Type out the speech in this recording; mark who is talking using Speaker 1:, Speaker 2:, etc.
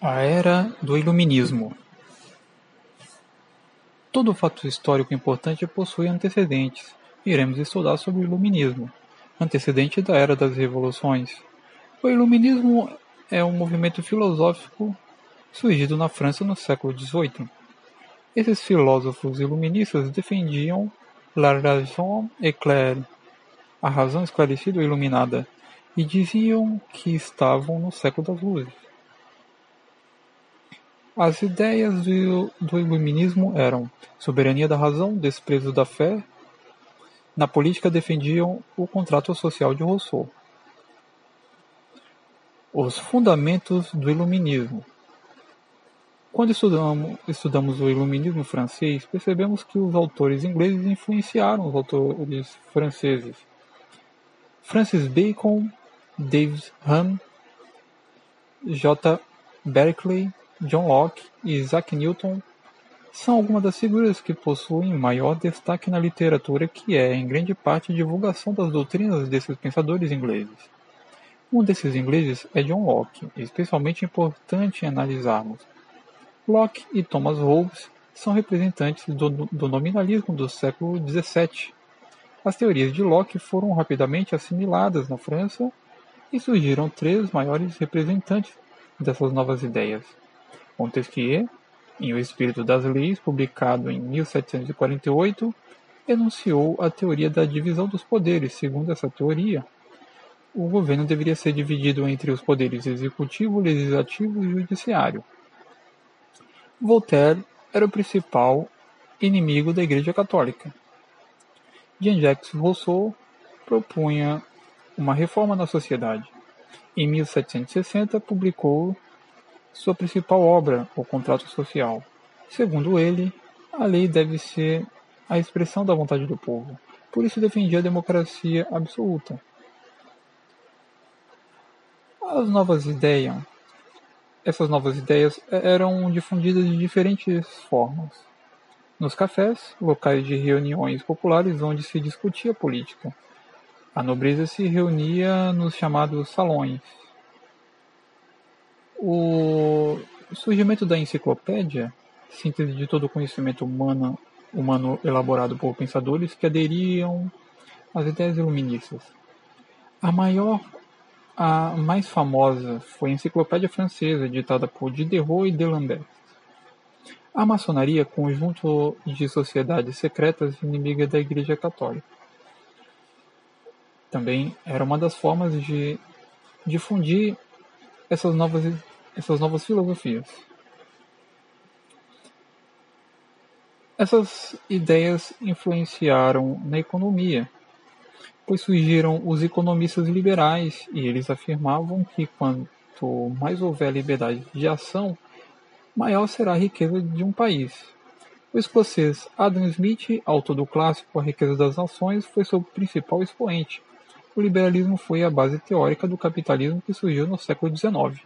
Speaker 1: A Era do Iluminismo Todo fato histórico importante possui antecedentes. Iremos estudar sobre o Iluminismo, antecedente da Era das Revoluções. O Iluminismo é um movimento filosófico surgido na França no século XVIII. Esses filósofos iluministas defendiam la raison éclairée, a razão esclarecida ou iluminada, e diziam que estavam no século das luzes. As ideias do, do iluminismo eram soberania da razão, desprezo da fé. Na política defendiam o contrato social de Rousseau. Os fundamentos do iluminismo. Quando estudamos, estudamos o iluminismo francês, percebemos que os autores ingleses influenciaram os autores franceses. Francis Bacon, David Hume, J. Berkeley, John Locke e Isaac Newton são algumas das figuras que possuem maior destaque na literatura que é, em grande parte, a divulgação das doutrinas desses pensadores ingleses. Um desses ingleses é John Locke, especialmente importante analisarmos. Locke e Thomas Hobbes são representantes do, do nominalismo do século XVII. As teorias de Locke foram rapidamente assimiladas na França e surgiram três maiores representantes dessas novas ideias. Montesquieu, em O Espírito das Leis, publicado em 1748, enunciou a teoria da divisão dos poderes. Segundo essa teoria, o governo deveria ser dividido entre os poderes executivo, legislativo e judiciário. Voltaire era o principal inimigo da Igreja Católica. Jean-Jacques Rousseau propunha uma reforma na sociedade. Em 1760, publicou sua principal obra, o Contrato Social. Segundo ele, a lei deve ser a expressão da vontade do povo. Por isso defendia a democracia absoluta. As novas ideias, essas novas ideias eram difundidas de diferentes formas. Nos cafés, locais de reuniões populares onde se discutia política. A nobreza se reunia nos chamados salões, o surgimento da enciclopédia, síntese de todo o conhecimento humano, humano elaborado por pensadores que aderiam às ideias iluministas. A maior, a mais famosa foi a Enciclopédia Francesa, editada por Diderot e D'Alembert. A maçonaria, conjunto de sociedades secretas inimigas da Igreja Católica. Também era uma das formas de difundir essas novas essas novas filosofias. Essas ideias influenciaram na economia, pois surgiram os economistas liberais e eles afirmavam que quanto mais houver liberdade de ação, maior será a riqueza de um país. O escocês Adam Smith, autor do clássico A Riqueza das Nações, foi seu principal expoente. O liberalismo foi a base teórica do capitalismo que surgiu no século XIX.